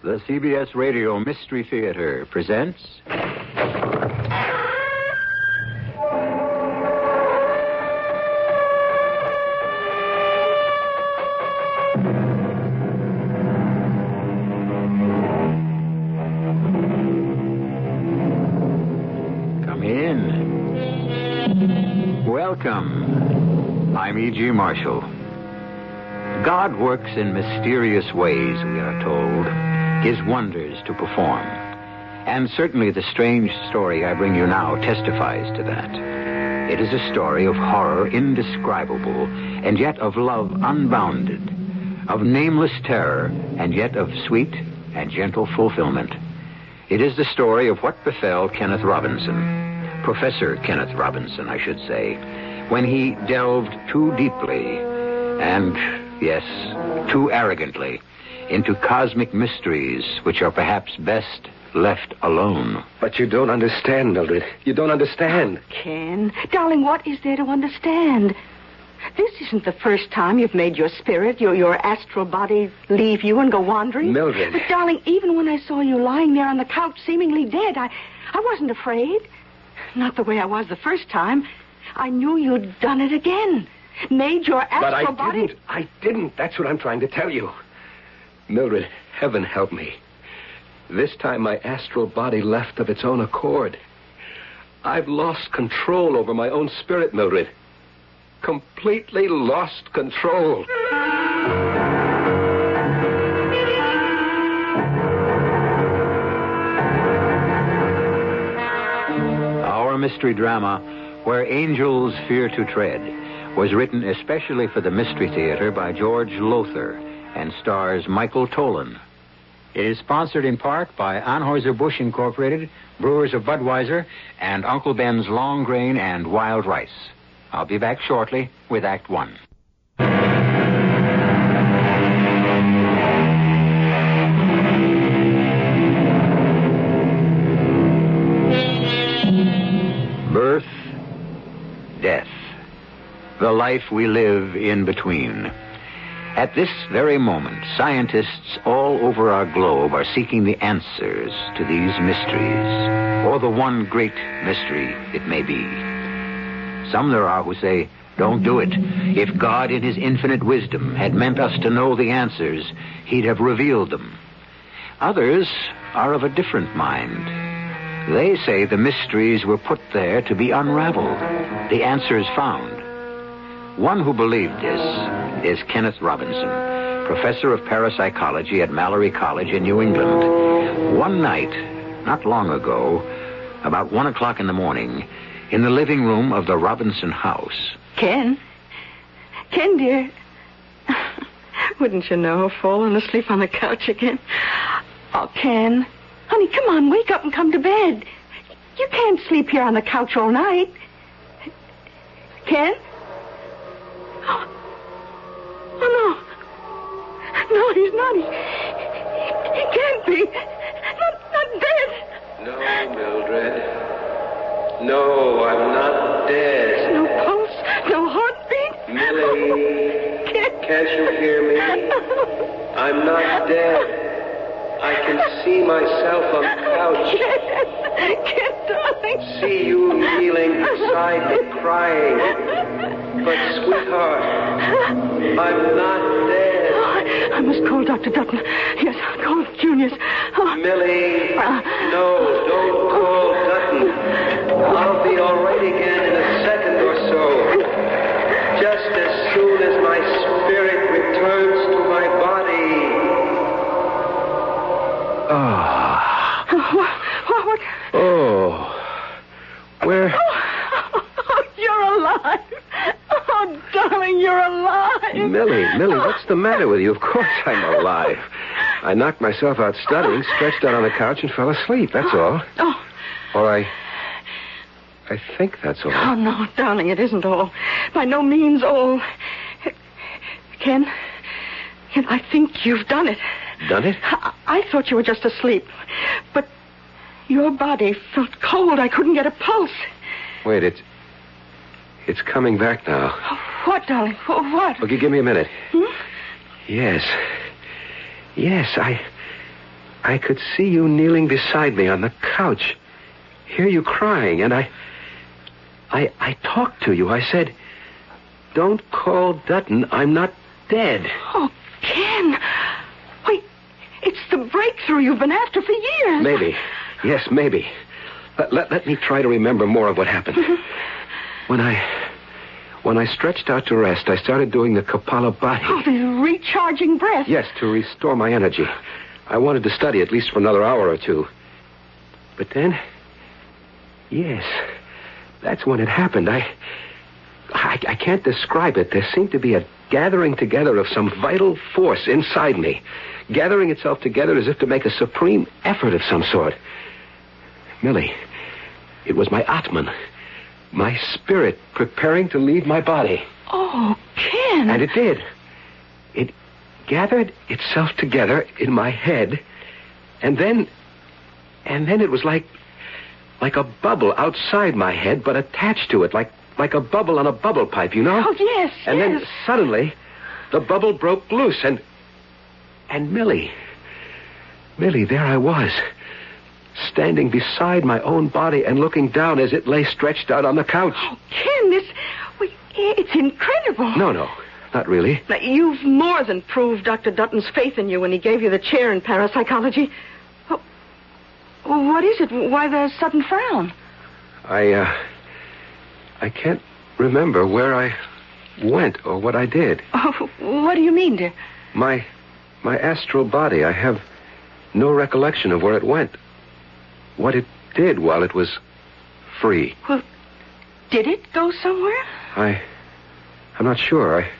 The CBS Radio Mystery Theater presents. Come in. Welcome. I'm E.G. Marshall. God works in mysterious ways, we are told, his wonders to perform. And certainly the strange story I bring you now testifies to that. It is a story of horror indescribable, and yet of love unbounded, of nameless terror, and yet of sweet and gentle fulfillment. It is the story of what befell Kenneth Robinson, Professor Kenneth Robinson, I should say, when he delved too deeply and, yes, too arrogantly into cosmic mysteries which are perhaps best left alone. But you don't understand, Mildred. You don't understand. Oh, Ken, darling, what is there to understand? This isn't the first time you've made your spirit, your your astral body, leave you and go wandering. Mildred. But darling, even when I saw you lying there on the couch, seemingly dead, I I wasn't afraid. Not the way I was the first time. I knew you'd done it again. Made your astral body. But I body. didn't. I didn't. That's what I'm trying to tell you. Mildred, heaven help me. This time my astral body left of its own accord. I've lost control over my own spirit, Mildred. Completely lost control. Our mystery drama, Where Angels Fear to Tread, was written especially for the Mystery Theater by George Lowther and stars Michael Tolan. It is sponsored in part by Anheuser-Busch Incorporated, Brewers of Budweiser, and Uncle Ben's Long Grain and Wild Rice. I'll be back shortly with Act One. Birth, death, the life we live in between. At this very moment, scientists all over our globe are seeking the answers to these mysteries, or the one great mystery it may be. Some there are who say, don't do it. If God, in his infinite wisdom, had meant us to know the answers, he'd have revealed them. Others are of a different mind. They say the mysteries were put there to be unraveled, the answers found. One who believed this is Kenneth Robinson, professor of parapsychology at Mallory College in New England. One night, not long ago, about one o'clock in the morning, in the living room of the Robinson house, Ken? Ken, dear. Wouldn't you know, fallen asleep on the couch again? Oh, Ken. Honey, come on, wake up and come to bed. You can't sleep here on the couch all night. Ken? Oh, no. No, he's not. He, he can't be. Not, not dead. No, Mildred. No, I'm not dead. No pulse, no heartbeat. Millie. Ken. Can't you hear me? I'm not dead. I can see myself on the couch. Ken, Ken, darling. See you kneeling beside me crying. But, sweetheart, I'm not dead. I must call Dr. Dutton. Yes, call Junius. Oh, Millie, no, don't call Dutton. I'll be all right again in a second or so. Just as soon as my spirit returns to my body. Ah. what, what? Oh. Where? Oh, you're alive. Oh, darling, you're alive. Millie, Millie, what's the matter with you? Of course I'm alive. I knocked myself out studying, stretched out on the couch, and fell asleep. That's all. Oh, Or I. I think that's all. oh, no, darling, it isn't all. By no means all. Ken, Ken, I think you've done it. Done it? I, I thought you were just asleep, but your body felt cold. I couldn't get a pulse. Wait, it's. It's coming back now. Oh. What, darling? Wh- What? Okay, give me a minute. Hmm? Yes. Yes, I. I could see you kneeling beside me on the couch. Hear you crying, and I. I, I talked to you. I said, Don't call Dutton. I'm not dead. Oh, Ken. Wait, it's the breakthrough you've been after for years. Maybe. Yes, maybe. Let, let, let me try to remember more of what happened. when I. When I stretched out to rest, I started doing the Kapalabhati. Oh, the recharging breath. Yes, to restore my energy. I wanted to study at least for another hour or two. But then. Yes. That's when it happened. I. I, I can't describe it. There seemed to be a gathering together of some vital force inside me, gathering itself together as if to make a supreme effort of some sort. Millie, it was my Atman, my spirit preparing to leave my body. Oh, Ken. And it did. It gathered itself together in my head, and then. And then it was like. like a bubble outside my head, but attached to it, like like a bubble on a bubble pipe, you know? Oh, yes, And yes. then suddenly, the bubble broke loose, and. And Millie. Millie, there I was. Standing beside my own body and looking down as it lay stretched out on the couch. Oh, Ken, this. Wait, it's incredible. No, no, not really. Now, you've more than proved Dr. Dutton's faith in you when he gave you the chair in parapsychology. What is it? Why the sudden frown? I, uh. I can't remember where I went or what I did. Oh, what do you mean, dear? My. my astral body, I have no recollection of where it went. What it did while it was free. Well, did it go somewhere? I. I'm not sure. I.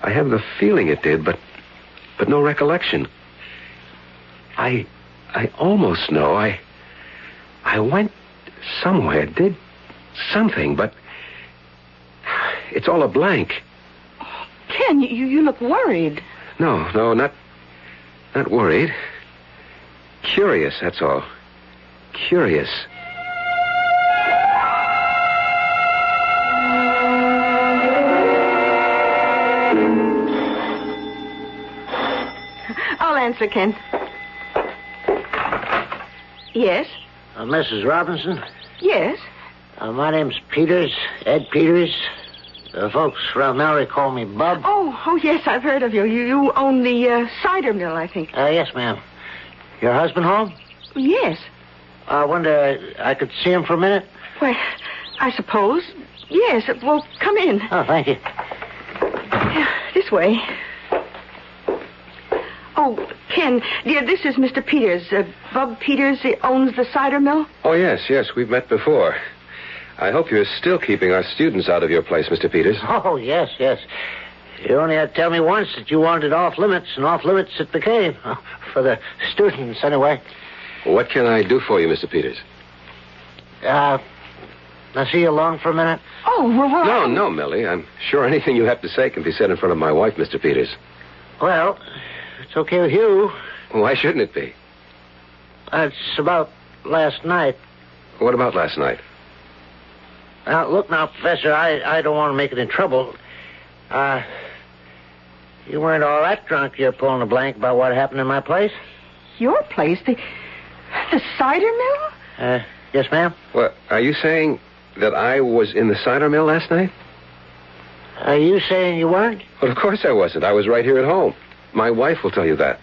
I have the feeling it did, but. but no recollection. I. I almost know. I. I went somewhere, did something, but. It's all a blank. Ken, you, you look worried. No, no, not. not worried. Curious, that's all. Curious. I'll answer, Ken. Yes? Uh, Mrs. Robinson, Yes? uh, my name's Peters, Ed Peters. Uh, folks around Mallory call me Bub. Oh, oh, yes, I've heard of you. You, you own the uh, cider mill, I think. Uh, yes, ma'am. Your husband home? Yes. I wonder I could see him for a minute? Well, I suppose. Yes. Well, come in. Oh, thank you. This way. Oh, Ken, dear, this is Mr. Peters. Uh, Bub Peters he owns the cider mill. Oh, yes, yes, we've met before. I hope you're still keeping our students out of your place, Mr. Peters. Oh, yes, yes. You only had to tell me once that you wanted off limits, and off limits it became. For the students, anyway. What can I do for you, Mr. Peters? Uh, I see you alone for a minute? Oh, well, well No, no, Millie. I'm sure anything you have to say can be said in front of my wife, Mr. Peters. Well, it's okay with you. Why shouldn't it be? Uh, it's about last night. What about last night? Now, look now, Professor, I, I don't want to make it in trouble. Uh, you weren't all that drunk you're pulling a blank about what happened in my place? Your place? The, the cider mill? Uh, yes, ma'am? What, are you saying that I was in the cider mill last night? Are you saying you weren't? Well, of course I wasn't. I was right here at home. My wife will tell you that.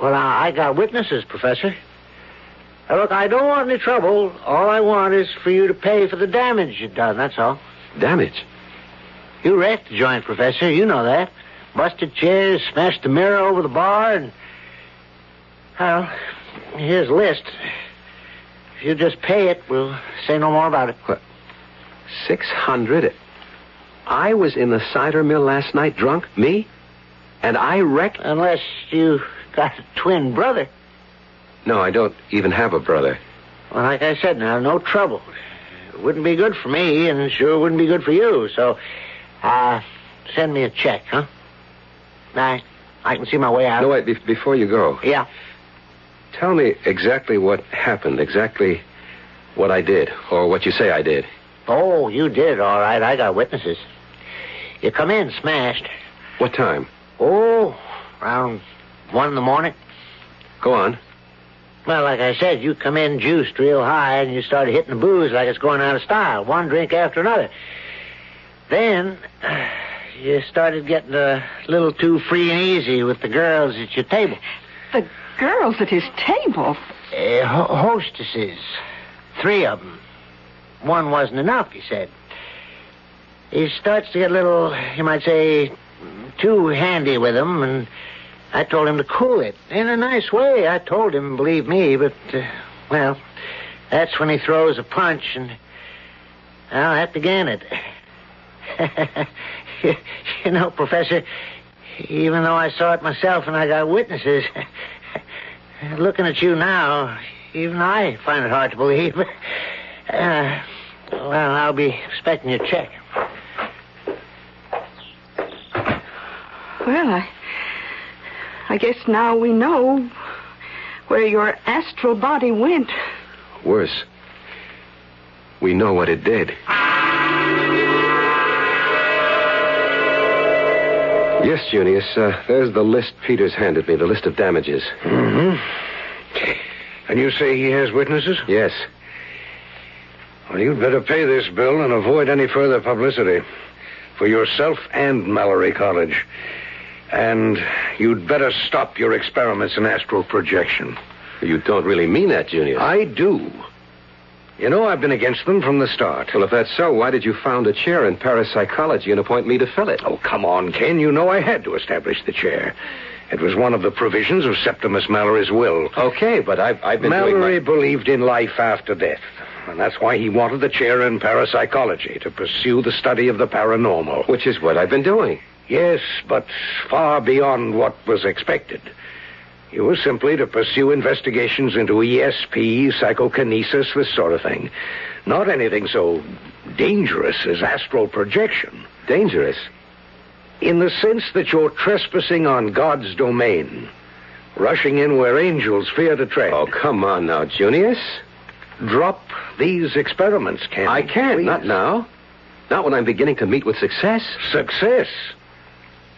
Well, now, I got witnesses, Professor. Now, look, I don't want any trouble. All I want is for you to pay for the damage you've done, that's all. Damage. You wrecked the joint, Professor. You know that. Busted chairs, smashed the mirror over the bar, and. Well, here's a list. If you just pay it, we'll say no more about it. What? Six hundred. I was in the cider mill last night drunk, me, and I wrecked. Unless you got a twin brother. No, I don't even have a brother. Well, like I said, now, no trouble. It wouldn't be good for me, and it sure wouldn't be good for you. So, uh, send me a check, huh? I, I can see my way out. No, wait. Be- before you go, Yeah. Tell me exactly what happened. Exactly what I did, or what you say I did. Oh, you did, all right. I got witnesses. You come in smashed. What time? Oh, around one in the morning. Go on. Well, like I said, you come in juiced real high and you started hitting the booze like it's going out of style, one drink after another. Then you started getting a little too free and easy with the girls at your table. The girls at his table. Uh, ho- hostesses. Three of them. One wasn't enough, he said. He starts to get a little, you might say, too handy with them, and I told him to cool it. In a nice way, I told him, believe me, but, uh, well, that's when he throws a punch, and, well, that began it. you know, Professor, even though I saw it myself and I got witnesses, looking at you now, even I find it hard to believe. Uh, well, I'll be expecting your check. Well, I. I guess now we know where your astral body went. Worse. We know what it did. Yes, Junius. Uh, there's the list Peters handed me, the list of damages. Mm-hmm. And you say he has witnesses? Yes. Well, you'd better pay this bill and avoid any further publicity. For yourself and Mallory College. And you'd better stop your experiments in astral projection. You don't really mean that, Junius. I do. You know, I've been against them from the start. Well, if that's so, why did you found a chair in parapsychology and appoint me to fill it? Oh, come on, Ken. You know I had to establish the chair. It was one of the provisions of Septimus Mallory's will. Okay, but I've, I've been Mallory doing my... believed in life after death. And that's why he wanted the chair in parapsychology, to pursue the study of the paranormal. Which is what I've been doing. Yes, but far beyond what was expected. It was simply to pursue investigations into ESP, psychokinesis, this sort of thing. Not anything so dangerous as astral projection. Dangerous? In the sense that you're trespassing on God's domain, rushing in where angels fear to tread. Oh, come on now, Junius. Drop these experiments, Ken. I can't, not now. Not when I'm beginning to meet with success. Success.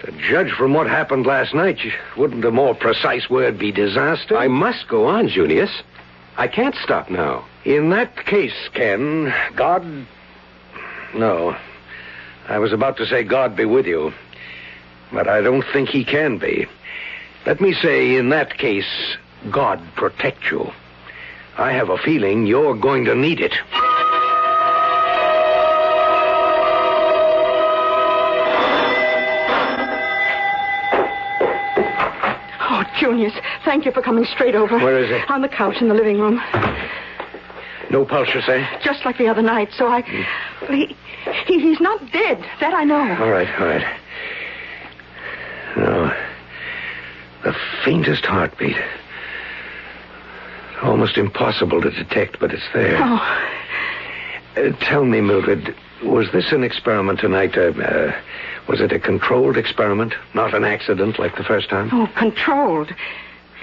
To judge from what happened last night, wouldn't a more precise word be disaster? I must go on, Junius. I can't stop now. In that case, Ken, God. No. I was about to say God be with you. But I don't think he can be. Let me say, in that case, God protect you. I have a feeling you're going to need it. Junius, thank you for coming straight over. Where is it? On the couch in the living room. No pulse, you say? Just like the other night, so I. Well, he, he, he's not dead. That I know. All right, all right. No. The faintest heartbeat. Almost impossible to detect, but it's there. Oh, Uh, tell me, Mildred, was this an experiment tonight? Uh, uh, was it a controlled experiment, not an accident like the first time? oh, controlled.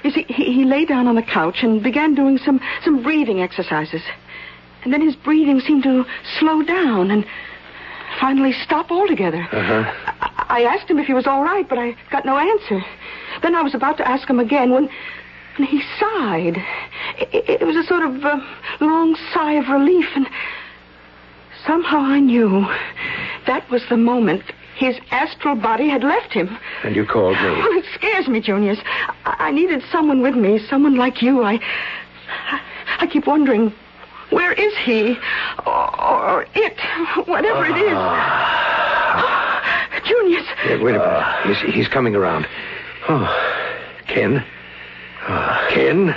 You see, he, he lay down on the couch and began doing some, some breathing exercises. And then his breathing seemed to slow down and finally stop altogether. Uh-huh. I, I asked him if he was all right, but I got no answer. Then I was about to ask him again when, when he sighed. It, it was a sort of uh, long sigh of relief, and somehow I knew that was the moment his astral body had left him. And you called me. Oh, it scares me, Junius. I, I needed someone with me, someone like you. I, I, I keep wondering, where is he, or, or it, whatever it is? Ah. Junius. Yeah, wait a minute. He's, he's coming around. Oh, Ken. Oh, Ken.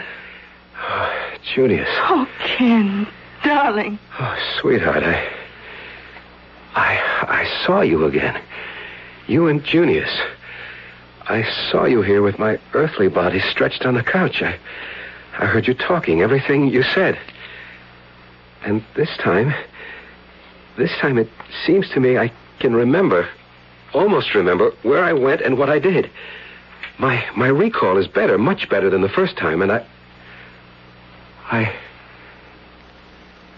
Oh, Junius. Oh, Ken, darling. Oh, sweetheart. I. I saw you again. You and Junius. I saw you here with my earthly body stretched on the couch. I. I heard you talking, everything you said. And this time. This time it seems to me I can remember, almost remember, where I went and what I did. My my recall is better, much better than the first time, and I. I.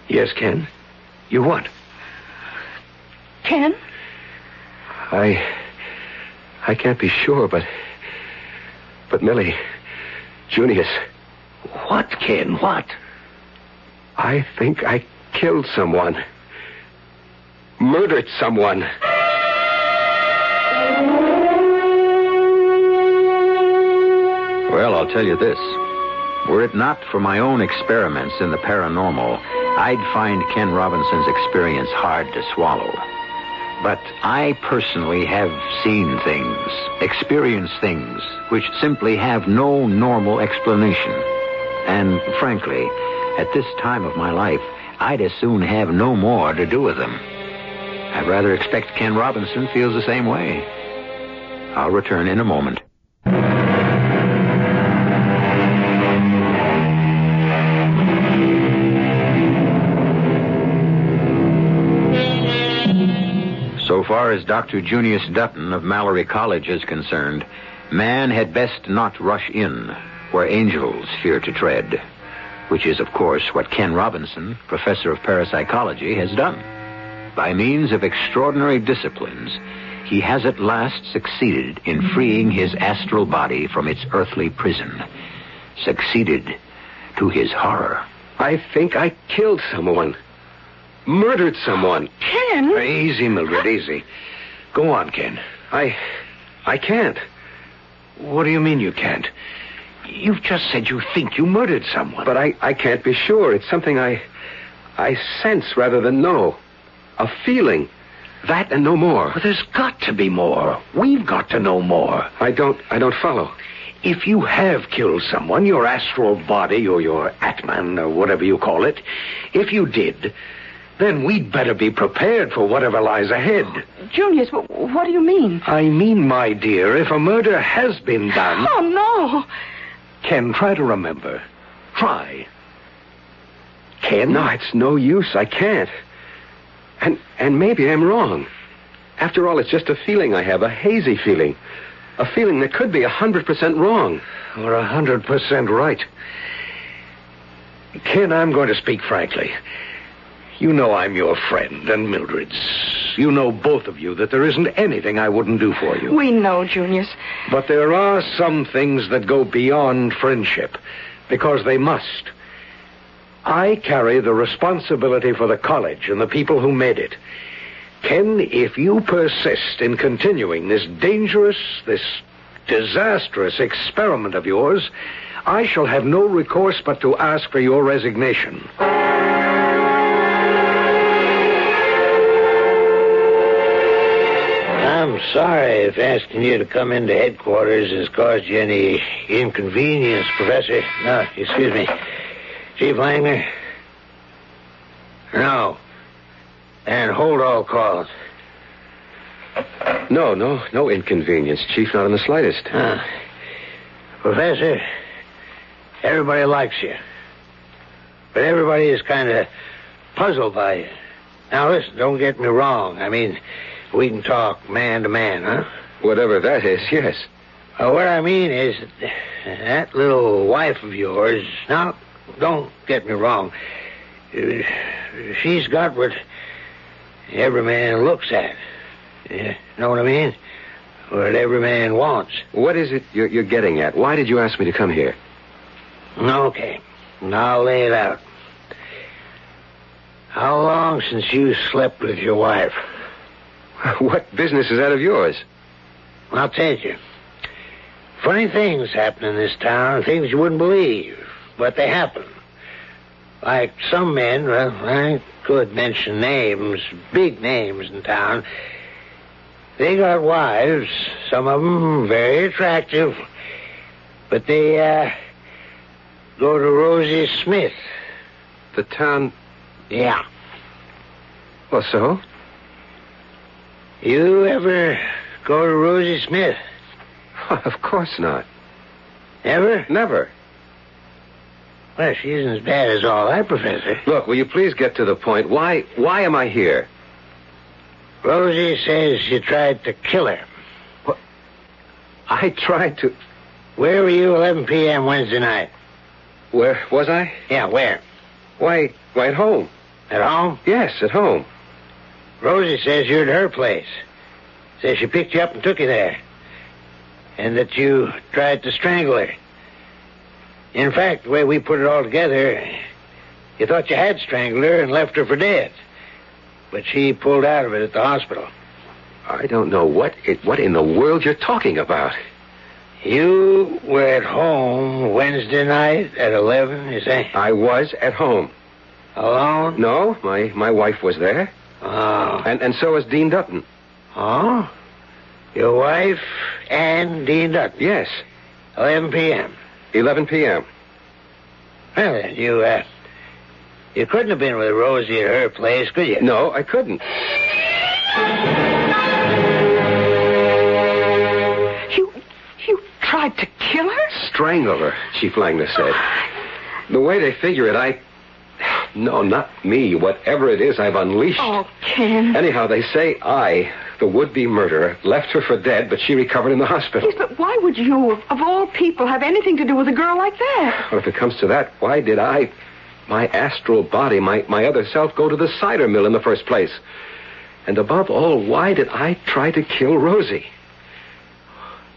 Yes, Ken? You what? Ken? I. I can't be sure, but. But, Millie. Junius. What, Ken? What? I think I killed someone. Murdered someone. Well, I'll tell you this. Were it not for my own experiments in the paranormal, I'd find Ken Robinson's experience hard to swallow. But I personally have seen things, experienced things, which simply have no normal explanation. And frankly, at this time of my life, I'd as soon have no more to do with them. I'd rather expect Ken Robinson feels the same way. I'll return in a moment. Far as Dr. Junius Dutton of Mallory College is concerned, man had best not rush in where angels fear to tread, which is, of course, what Ken Robinson, professor of parapsychology, has done. By means of extraordinary disciplines, he has at last succeeded in freeing his astral body from its earthly prison. Succeeded to his horror. I think I killed someone. Murdered someone. Ken? Uh, easy, Mildred, easy. Go on, Ken. I. I can't. What do you mean you can't? You've just said you think you murdered someone. But I, I can't be sure. It's something I. I sense rather than know. A feeling. That and no more. But there's got to be more. We've got to know more. I don't. I don't follow. If you have killed someone, your astral body or your Atman or whatever you call it, if you did, then we'd better be prepared for whatever lies ahead. Junius, what do you mean? I mean, my dear, if a murder has been done. Oh, no. Ken, try to remember. Try. Ken? No, it's no use. I can't. And and maybe I'm wrong. After all, it's just a feeling I have, a hazy feeling. A feeling that could be a hundred percent wrong. Or a hundred percent right. Ken, I'm going to speak frankly. You know I'm your friend and Mildred's. You know, both of you, that there isn't anything I wouldn't do for you. We know, Junius. But there are some things that go beyond friendship, because they must. I carry the responsibility for the college and the people who made it. Ken, if you persist in continuing this dangerous, this disastrous experiment of yours, I shall have no recourse but to ask for your resignation. I'm sorry if asking you to come into headquarters has caused you any inconvenience, Professor. No, excuse me. Chief Langner? No. And hold all calls. No, no, no inconvenience, Chief, not in the slightest. Huh. Professor, everybody likes you. But everybody is kind of puzzled by you. Now, listen, don't get me wrong. I mean, we can talk man to man, huh? Whatever that is, yes. Uh, what I mean is, that little wife of yours, now, don't get me wrong. Uh, She's got what every man looks at. You know what I mean? What every man wants. What is it you're, you're getting at? Why did you ask me to come here? Okay. Now I'll lay it out. How long since you slept with your wife? What business is that of yours? I'll tell you. Funny things happen in this town, things you wouldn't believe, but they happen. Like some men, well, I could mention names, big names in town. They got wives, some of them very attractive, but they, uh, go to Rosie Smith. The town. Yeah. Well, so? You ever go to Rosie Smith? of course not. Ever? Never. Well, she isn't as bad as all that, Professor. Look, will you please get to the point? Why? Why am I here? Rosie says you tried to kill her. I tried to. Where were you 11 p.m. Wednesday night? Where was I? Yeah, where? Why? Why at home? At home? Yes, at home. Rosie says you're at her place. Says she picked you up and took you there. And that you tried to strangle her. In fact, the way we put it all together, you thought you had strangled her and left her for dead. But she pulled out of it at the hospital. I don't know what it, what in the world you're talking about. You were at home Wednesday night at 11, you say? I was at home. Alone? No, my, my wife was there. Oh. And, and so was Dean Dutton. Oh? Your wife and Dean Dutton? Yes, 11 p.m. 11 p.m. Well, then, you, uh, you couldn't have been with Rosie at her place, could you? No, I couldn't. You, you tried to kill her? Strangle her, Chief Langner said. The way they figure it, I. No, not me. Whatever it is I've unleashed. Oh, Ken. Anyhow, they say I, the would-be murderer, left her for dead, but she recovered in the hospital. Yes, but why would you, of, all people, have anything to do with a girl like that? Well, if it comes to that, why did I, my astral body, my, my other self, go to the cider mill in the first place? And above all, why did I try to kill Rosie?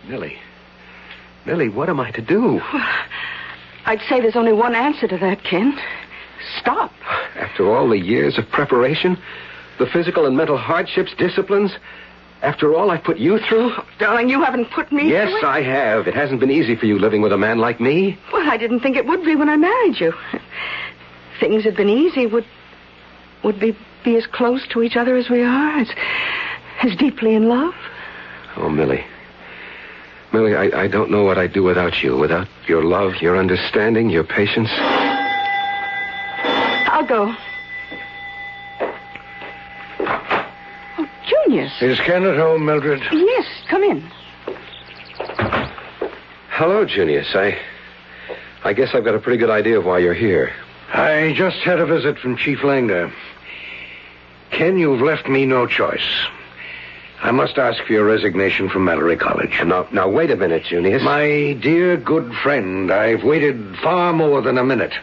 Millie. Millie, what am I to do? I'd say there's only one answer to that, Ken. Stop. After all the years of preparation, the physical and mental hardships, disciplines, after all I've put you through? Oh, darling, you haven't put me Yes, through it. I have. It hasn't been easy for you living with a man like me. Well, I didn't think it would be when I married you. Things had been easy. Would would we be as close to each other as we are? As, as deeply in love? Oh, Millie. Millie, I, I don't know what I'd do without you, without your love, your understanding, your patience. I'll go. Oh, Junius. Is Ken at home, Mildred? Yes, come in. Hello, Junius. I. I guess I've got a pretty good idea of why you're here. I just had a visit from Chief Langner. Ken, you've left me no choice. I must ask for your resignation from Mallory College. Now, now, wait a minute, Junius. My dear good friend, I've waited far more than a minute.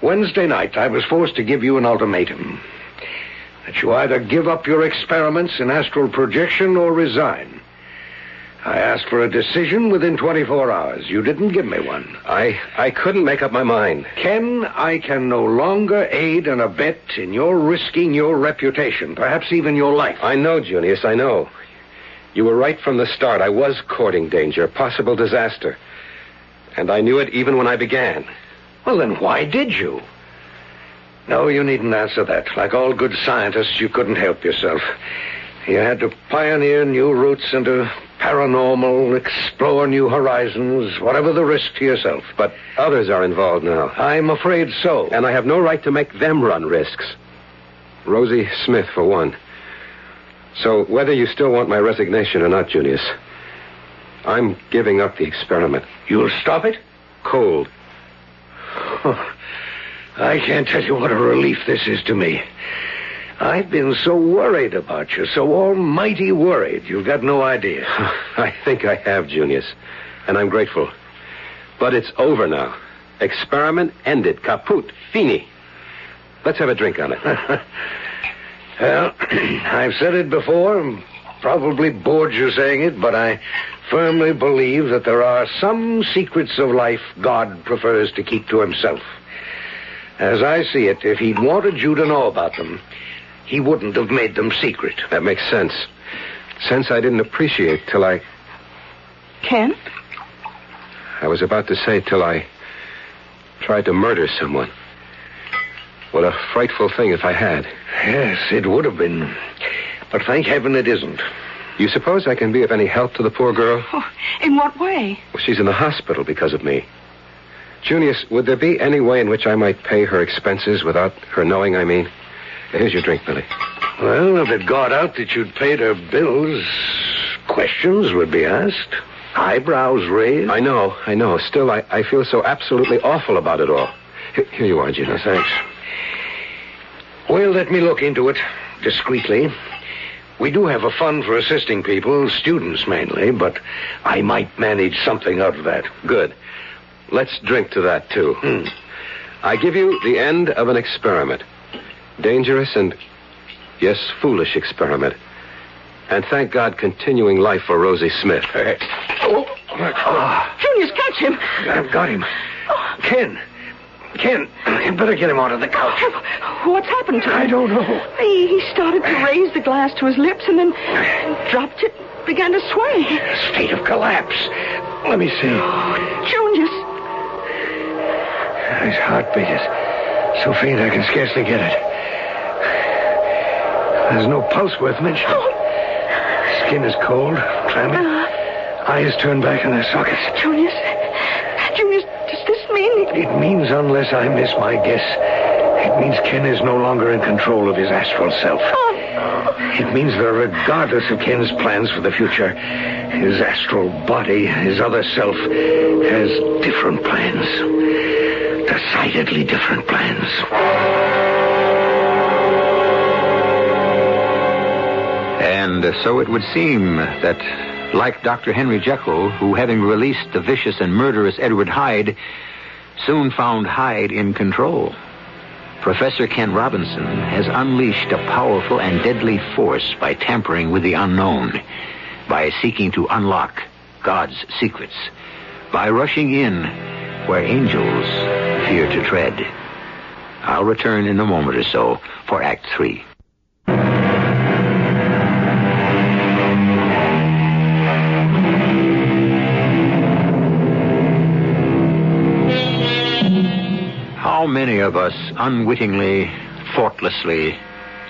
Wednesday night, I was forced to give you an ultimatum. That you either give up your experiments in astral projection or resign. I asked for a decision within 24 hours. You didn't give me one. I, I couldn't make up my mind. Ken, I can no longer aid and abet in your risking your reputation, perhaps even your life. I know, Junius, I know. You were right from the start. I was courting danger, possible disaster. And I knew it even when I began. Well, then why did you? No, you needn't answer that. Like all good scientists, you couldn't help yourself. You had to pioneer new routes into paranormal, explore new horizons, whatever the risk to yourself. But others are involved now. I'm afraid so. And I have no right to make them run risks. Rosie Smith, for one. So, whether you still want my resignation or not, Junius, I'm giving up the experiment. You'll stop it? Cold. Oh, I can't tell you what a relief this is to me. I've been so worried about you, so almighty worried. You've got no idea. I think I have, Junius. And I'm grateful. But it's over now. Experiment ended. Caput. Fini. Let's have a drink on it. well, I've said it before, probably bored you saying it, but I firmly believe that there are some secrets of life God prefers to keep to himself. As I see it, if he'd wanted you to know about them, he wouldn't have made them secret. That makes sense. Sense I didn't appreciate till I. Ken? I was about to say till I tried to murder someone. What a frightful thing if I had. Yes, it would have been. But thank heaven it isn't. You suppose I can be of any help to the poor girl? Oh, in what way? Well, she's in the hospital because of me. Junius, would there be any way in which I might pay her expenses without her knowing, I mean? Here's your drink, Billy. Well, if it got out that you'd paid her bills, questions would be asked, eyebrows raised. I know, I know. Still, I, I feel so absolutely awful about it all. Here, here you are, Junius. Thanks. Well, let me look into it discreetly. We do have a fund for assisting people, students mainly, but I might manage something out of that. Good. Let's drink to that, too. Hmm. I give you the end of an experiment. Dangerous and, yes, foolish experiment. And thank God, continuing life for Rosie Smith. oh, ah, Junius, catch him. I've got him. Ken. Ken, you better get him out of the couch. What's happened to him? I don't know. He, he started to raise the glass to his lips and then dropped it, began to sway. State of collapse. Let me see. Oh, Junius, His heartbeat is so faint I can scarcely get it. There's no pulse worth mentioning. Oh. Skin is cold, clammy. Uh. Eyes turned back in their sockets. Junius, Junius, does this mean? It means, unless I miss my guess, it means Ken is no longer in control of his astral self. Oh, It means that regardless of Ken's plans for the future, his astral body, his other self, has different plans. Decidedly different plans. And so it would seem that, like Dr. Henry Jekyll, who, having released the vicious and murderous Edward Hyde, soon found Hyde in control. Professor Ken Robinson has unleashed a powerful and deadly force by tampering with the unknown, by seeking to unlock God's secrets, by rushing in where angels fear to tread. I'll return in a moment or so for Act Three. Of us unwittingly, thoughtlessly,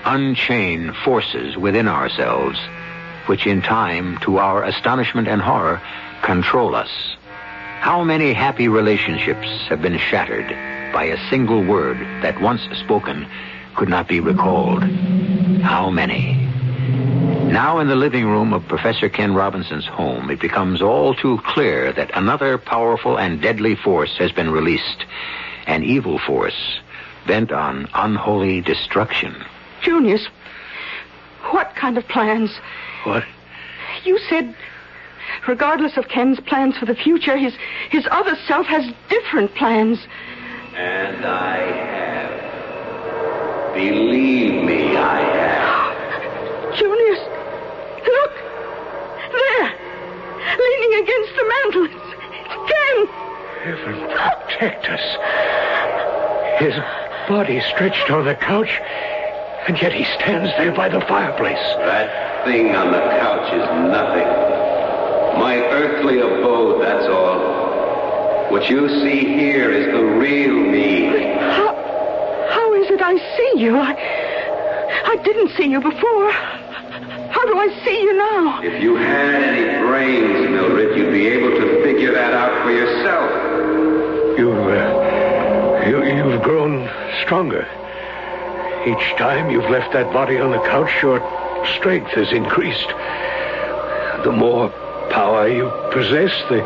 unchain forces within ourselves, which in time, to our astonishment and horror, control us? How many happy relationships have been shattered by a single word that once spoken could not be recalled? How many? Now in the living room of Professor Ken Robinson's home, it becomes all too clear that another powerful and deadly force has been released. An evil force bent on unholy destruction. Junius, what kind of plans? What? You said, regardless of Ken's plans for the future, his his other self has different plans. And I have. Believe me, I have. Junius, look, there, leaning against the mantel. It's, it's Ken. Heaven protect us. His body stretched on the couch, and yet he stands there by the fireplace. That thing on the couch is nothing. My earthly abode, that's all. What you see here is the real me. How, how is it I see you? I, I didn't see you before. How do I see you now? If you had any brains, Mildred, you'd be able to figure that out for yourself. Grown stronger. Each time you've left that body on the couch, your strength has increased. The more power you possess, the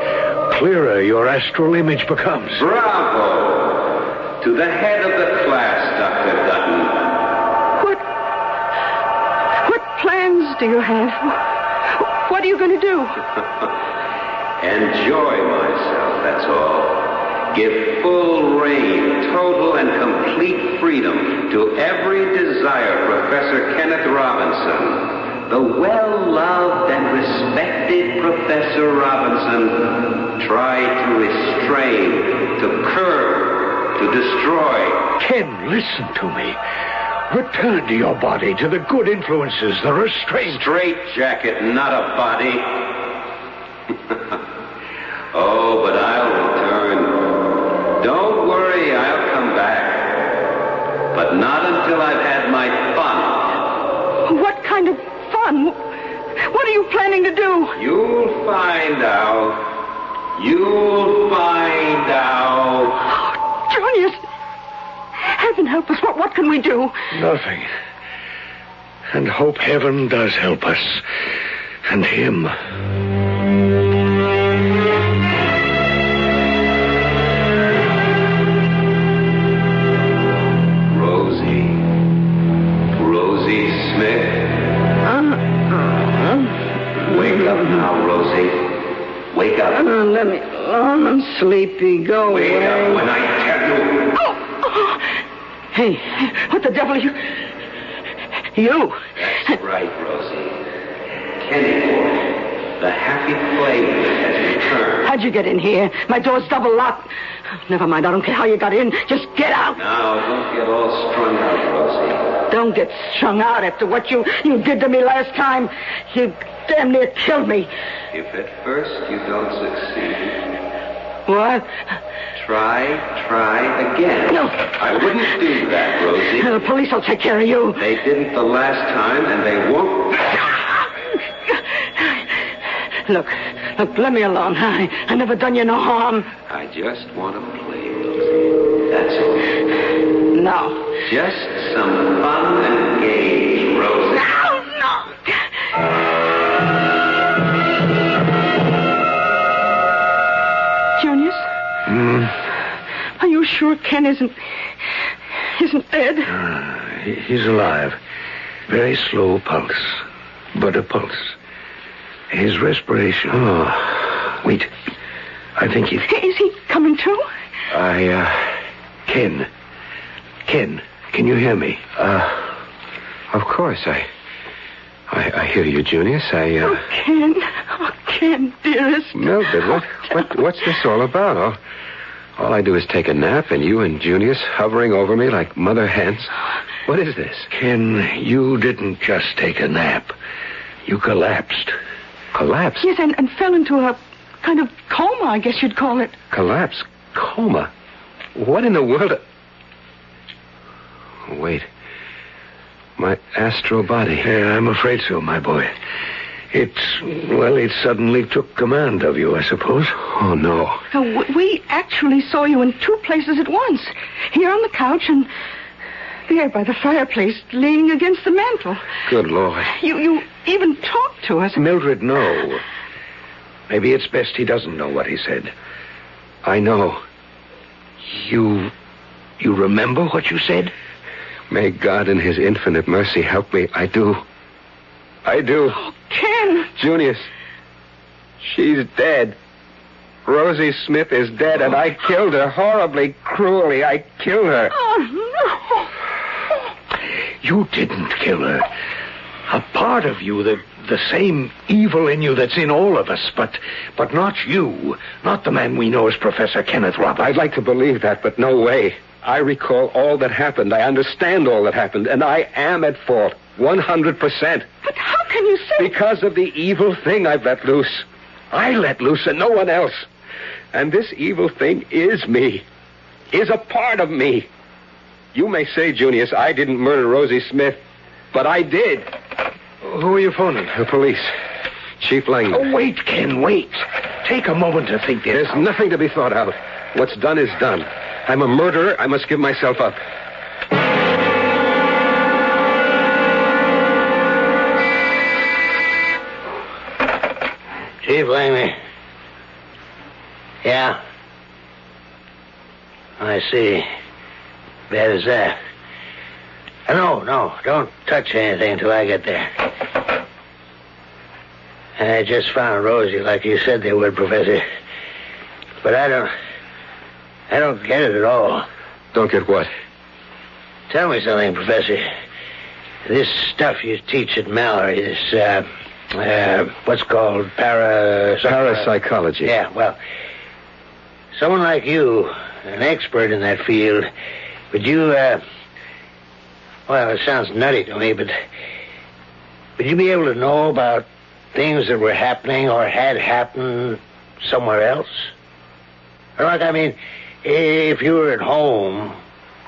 clearer your astral image becomes. Bravo! To the head of the class, Dr. Dutton. What, what plans do you have? What are you going to do? Enjoy myself, that's all. Give full rein, total and complete freedom to every desire, Professor Kenneth Robinson. The well-loved and respected Professor Robinson tried to restrain, to curb, to destroy. Ken, listen to me. Return to your body, to the good influences, the restraint. Straight jacket, not a body. you planning to do? You'll find out. You'll find out. Oh, Junius, heaven help us. What, what can we do? Nothing. And hope heaven does help us. And him. Sleepy. Go Wake away. when I tell you. Oh, oh. Hey, what the devil are you? You. That's right, Rosie. Kenny boy. The happy playmate has returned. How'd you get in here? My door's double locked. Never mind, I don't care how you got in. Just get out. Now, don't get all strung out, Rosie. Don't get strung out after what you, you did to me last time. You damn near killed me. If at first you don't succeed, What? try, try again. No. I wouldn't do that, Rosie. The police will take care of you. They didn't the last time, and they won't. Look, look, let me alone. I, I never done you no harm. I just want to play, Rosie. That's all. No. Just some fun and games, sure Ken isn't isn't dead? He- He's alive. Very slow pulse, but a pulse. His respiration. Oh, wait. I think he. Is he coming to? I, uh. Ken. Ken, can you hear me? Uh, of course, I. I, I hear you, Junius. I, Oh, uh. Ken. Oh, Ken, dearest. Mildred, what, what, what's this all about? All, all I do is take a nap, and you and Junius hovering over me like mother hens. What is this? Ken, you didn't just take a nap. You collapsed. Collapsed? Yes, and, and fell into a kind of coma, I guess you'd call it. Collapse? Coma? What in the world? Wait. My astral body. Yeah, I'm afraid so, my boy. It, well, it suddenly took command of you, I suppose. Oh, no. We actually saw you in two places at once. Here on the couch and there by the fireplace, leaning against the mantel. Good Lord. You you even talked to us. Mildred, no. Maybe it's best he doesn't know what he said. I know. You. You remember what you said? May God in his infinite mercy help me. I do. I do. Ken! Junius, she's dead. Rosie Smith is dead, and I killed her horribly, cruelly. I killed her. Oh, no. You didn't kill her. A part of you, the the same evil in you that's in all of us, but but not you, not the man we know as Professor Kenneth Roberts. I'd like to believe that, but no way. I recall all that happened. I understand all that happened, and I am at fault. 100%. But how can you say... Because of the evil thing I've let loose. I let loose and no one else. And this evil thing is me. Is a part of me. You may say, Junius, I didn't murder Rosie Smith, but I did. Who are you phoning? The police. Chief Langner. Oh, wait, Ken, wait. Take a moment to think this There's out. nothing to be thought out. What's done is done. I'm a murderer. I must give myself up. Chief Langner. Yeah. I see. Bad as that. No, no, don't touch anything until I get there. I just found Rosie like you said they would, Professor. But I don't. I don't get it at all. Don't get what? Tell me something, Professor. This stuff you teach at Mallory, this, uh, uh, what's called para... Parapsychology. Yeah, well, someone like you, an expert in that field, would you, uh, well, it sounds nutty to me, but would you be able to know about things that were happening or had happened somewhere else? Or like, I mean, if you were at home,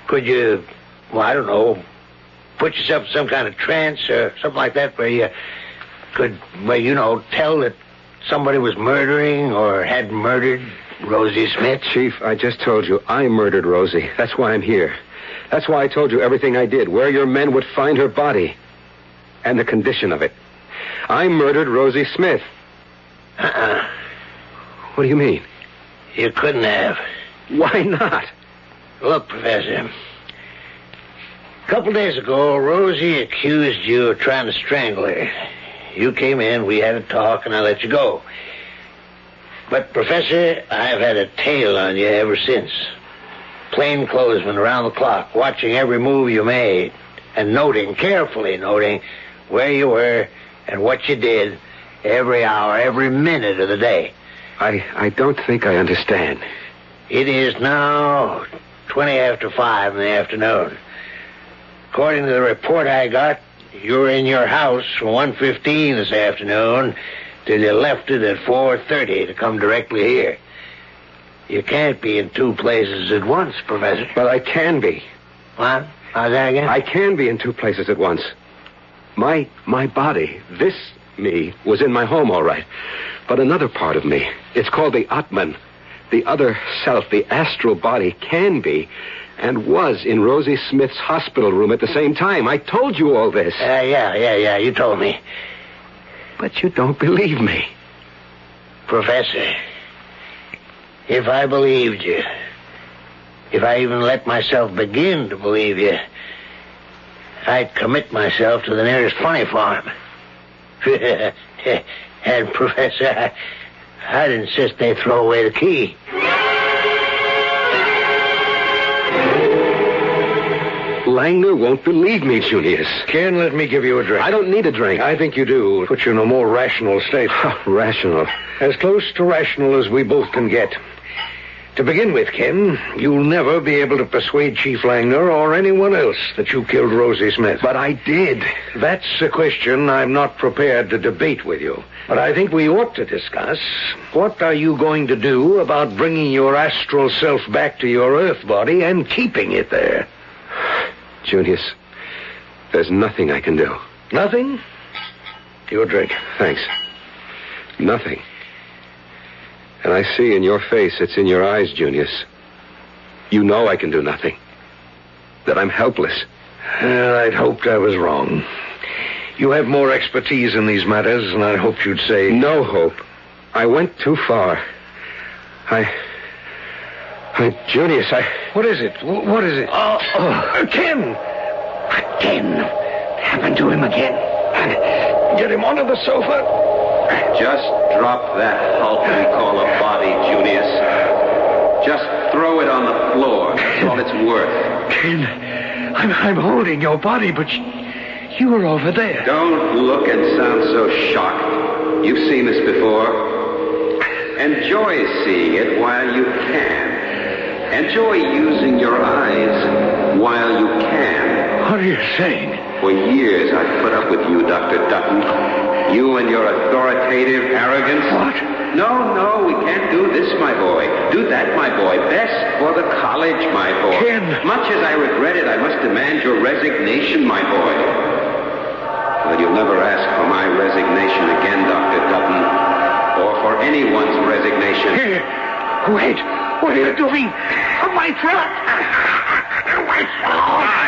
could you, well, I don't know, put yourself in some kind of trance or something like that where you could, well, you know, tell that somebody was murdering or had murdered Rosie Smith? Chief, I just told you I murdered Rosie. That's why I'm here. That's why I told you everything I did, where your men would find her body, and the condition of it. I murdered Rosie Smith. Uh-uh. What do you mean? You couldn't have. Why not? Look, Professor. A couple days ago, Rosie accused you of trying to strangle her. You came in, we had a talk, and I let you go. But, Professor, I've had a tail on you ever since. Plainclothesman around the clock, watching every move you made, and noting, carefully noting, where you were and what you did, Every hour, every minute of the day. I, I don't think I understand. It is now 20 after 5 in the afternoon. According to the report I got, you were in your house from 1.15 this afternoon till you left it at 4.30 to come directly here. You can't be in two places at once, Professor. Well, I can be. What? How's that again? I can be in two places at once. My my body, this me, was in my home all right. But another part of me, it's called the Atman. The other self, the astral body, can be and was in Rosie Smith's hospital room at the same time. I told you all this. Uh, yeah, yeah, yeah. You told me. But you don't believe me. Professor, if I believed you, if I even let myself begin to believe you, I'd commit myself to the nearest funny farm. and, Professor, I'd insist they throw away the key. Langner won't believe me, Junius. Ken, let me give you a drink. I don't need a drink. I think you do. Put you in a more rational state. Oh, rational. As close to rational as we both can get. To begin with, Ken, you'll never be able to persuade Chief Langner or anyone else that you killed Rosie Smith. But I did. That's a question I'm not prepared to debate with you. But I think we ought to discuss what are you going to do about bringing your astral self back to your Earth body and keeping it there? Junius, there's nothing I can do. Nothing? Your drink. Thanks. Nothing. And I see in your face, it's in your eyes, Junius. You know I can do nothing. That I'm helpless. Well, I'd hoped I was wrong. You have more expertise in these matters, and I hoped you'd say. No hope. I went too far. I. I. Junius, I. What is it? What is it? Oh, oh. oh. Uh, Ken! Again. Happened to him again. Get him onto the sofa. Just drop that hulk we call a body, Junius. Just throw it on the floor. That's all it's worth. Ken, I'm, I'm holding your body, but you were over there. Don't look and sound so shocked. You've seen this before. Enjoy seeing it while you can. Enjoy using your eyes while you can. What are you saying? For years I've put up with you, Dr. Dutton. You and your authoritative arrogance. What? No, no, we can't do this, my boy. Do that, my boy. Best for the college, my boy. Ken. Much as I regret it, I must demand your resignation, my boy. Well, you'll never ask for my resignation again, Dr. Dutton. Or for anyone's resignation. Here. Wait. What are you doing? My throat. My throat.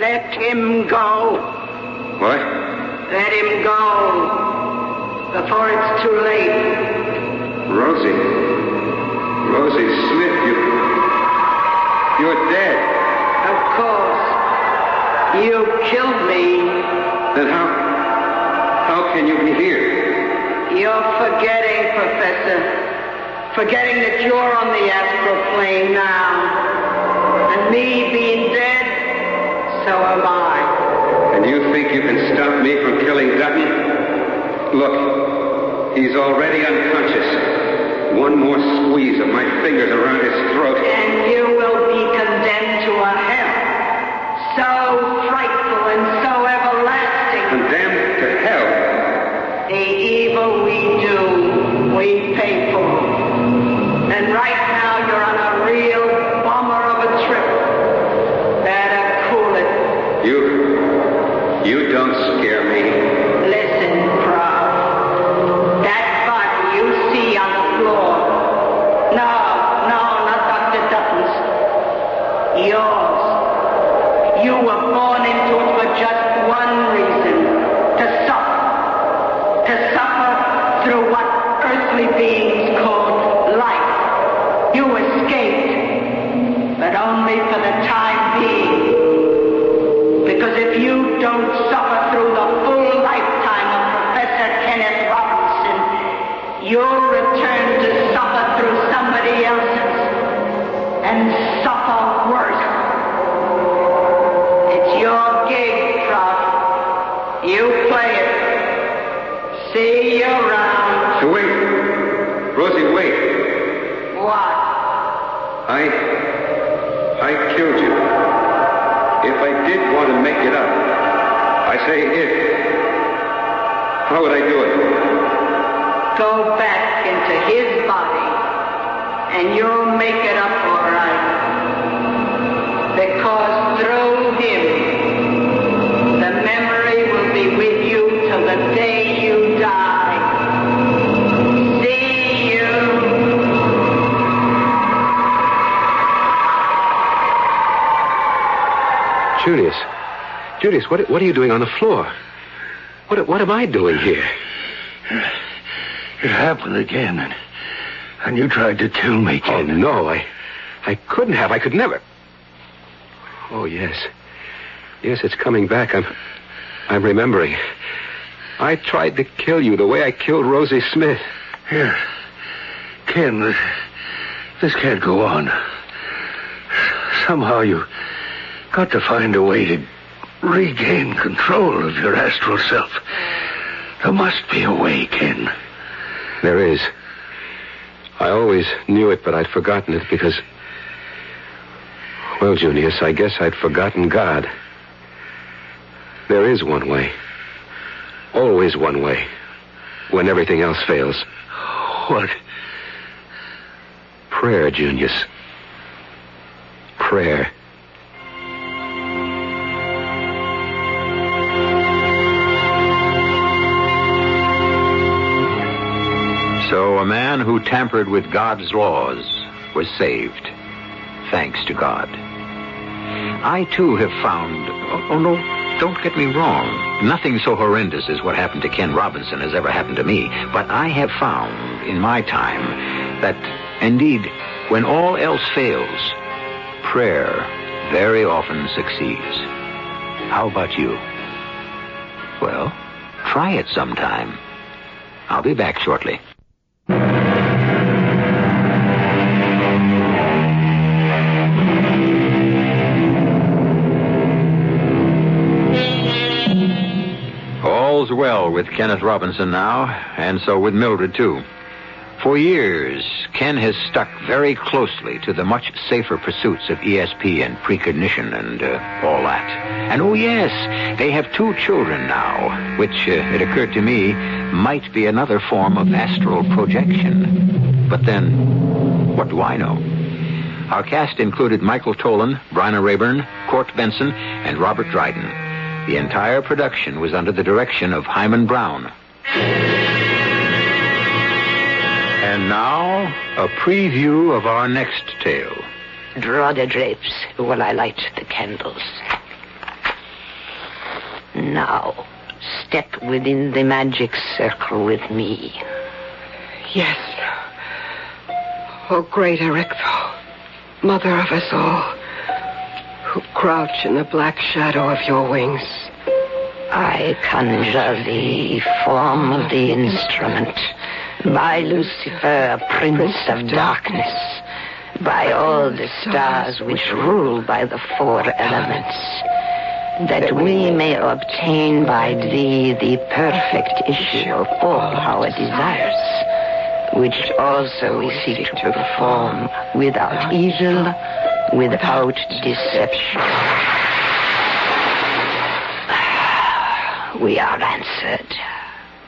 Let him go. What? Let him go. Before it's too late. Rosie. Rosie Smith, you. You're dead. Of course. You killed me. Then how. How can you be here? You're forgetting, Professor. Forgetting that you're on the astral plane now. And me being dead, so am I. And you think you can stop me from killing Dutton? Look, he's already unconscious. One more squeeze of my fingers around his throat. And you will be condemned to a hell so How would I do it? Go back into his body, and you'll make it up all right. Because through him, the memory will be with you till the day you die. See you. Junius. Junius, what, what are you doing on the floor? What, what am I doing here? It happened again, and, and you tried to kill me, Oh, no, I, I couldn't have. I could never. Oh, yes. Yes, it's coming back. I'm, I'm remembering. I tried to kill you the way I killed Rosie Smith. Here. Ken, this, this can't go on. Somehow you got to find a way to regain control of your astral self. There must be a way, Ken. There is. I always knew it, but I'd forgotten it because. Well, Junius, I guess I'd forgotten God. There is one way. Always one way. When everything else fails. What? Prayer, Junius. Prayer. Man who tampered with God's laws was saved. Thanks to God. I too have found. Oh, oh, no, don't get me wrong. Nothing so horrendous as what happened to Ken Robinson has ever happened to me. But I have found in my time that, indeed, when all else fails, prayer very often succeeds. How about you? Well, try it sometime. I'll be back shortly. Well with Kenneth Robinson now, and so with Mildred, too. For years, Ken has stuck very closely to the much safer pursuits of ESP and precognition and uh, all that. And oh, yes, they have two children now, which, uh, it occurred to me, might be another form of astral projection. But then, what do I know? Our cast included Michael Tolan, Bryna Raeburn, Court Benson, and Robert Dryden. The entire production was under the direction of Himan Brown. And now, a preview of our next tale. Draw the drapes while I light the candles. Now, step within the magic circle with me. Yes. Oh, great Erichtho, mother of us all, who crouch in the black shadow of your wings. I conjure thee, form of the instrument. By Lucifer, Prince of Darkness, by all the stars which rule by the four elements, that we may obtain by thee the perfect issue of all our desires, which also we seek to perform without evil, without deception. We are answered.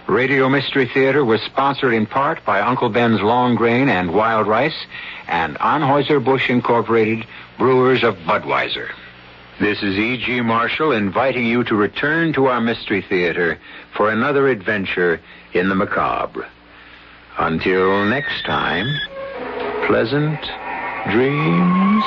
Radio Mystery Theater was sponsored in part by Uncle Ben's Long Grain and Wild Rice and Anheuser-Busch Incorporated, brewers of Budweiser. This is E.G. Marshall inviting you to return to our Mystery Theater for another adventure in the macabre. Until next time, pleasant dreams.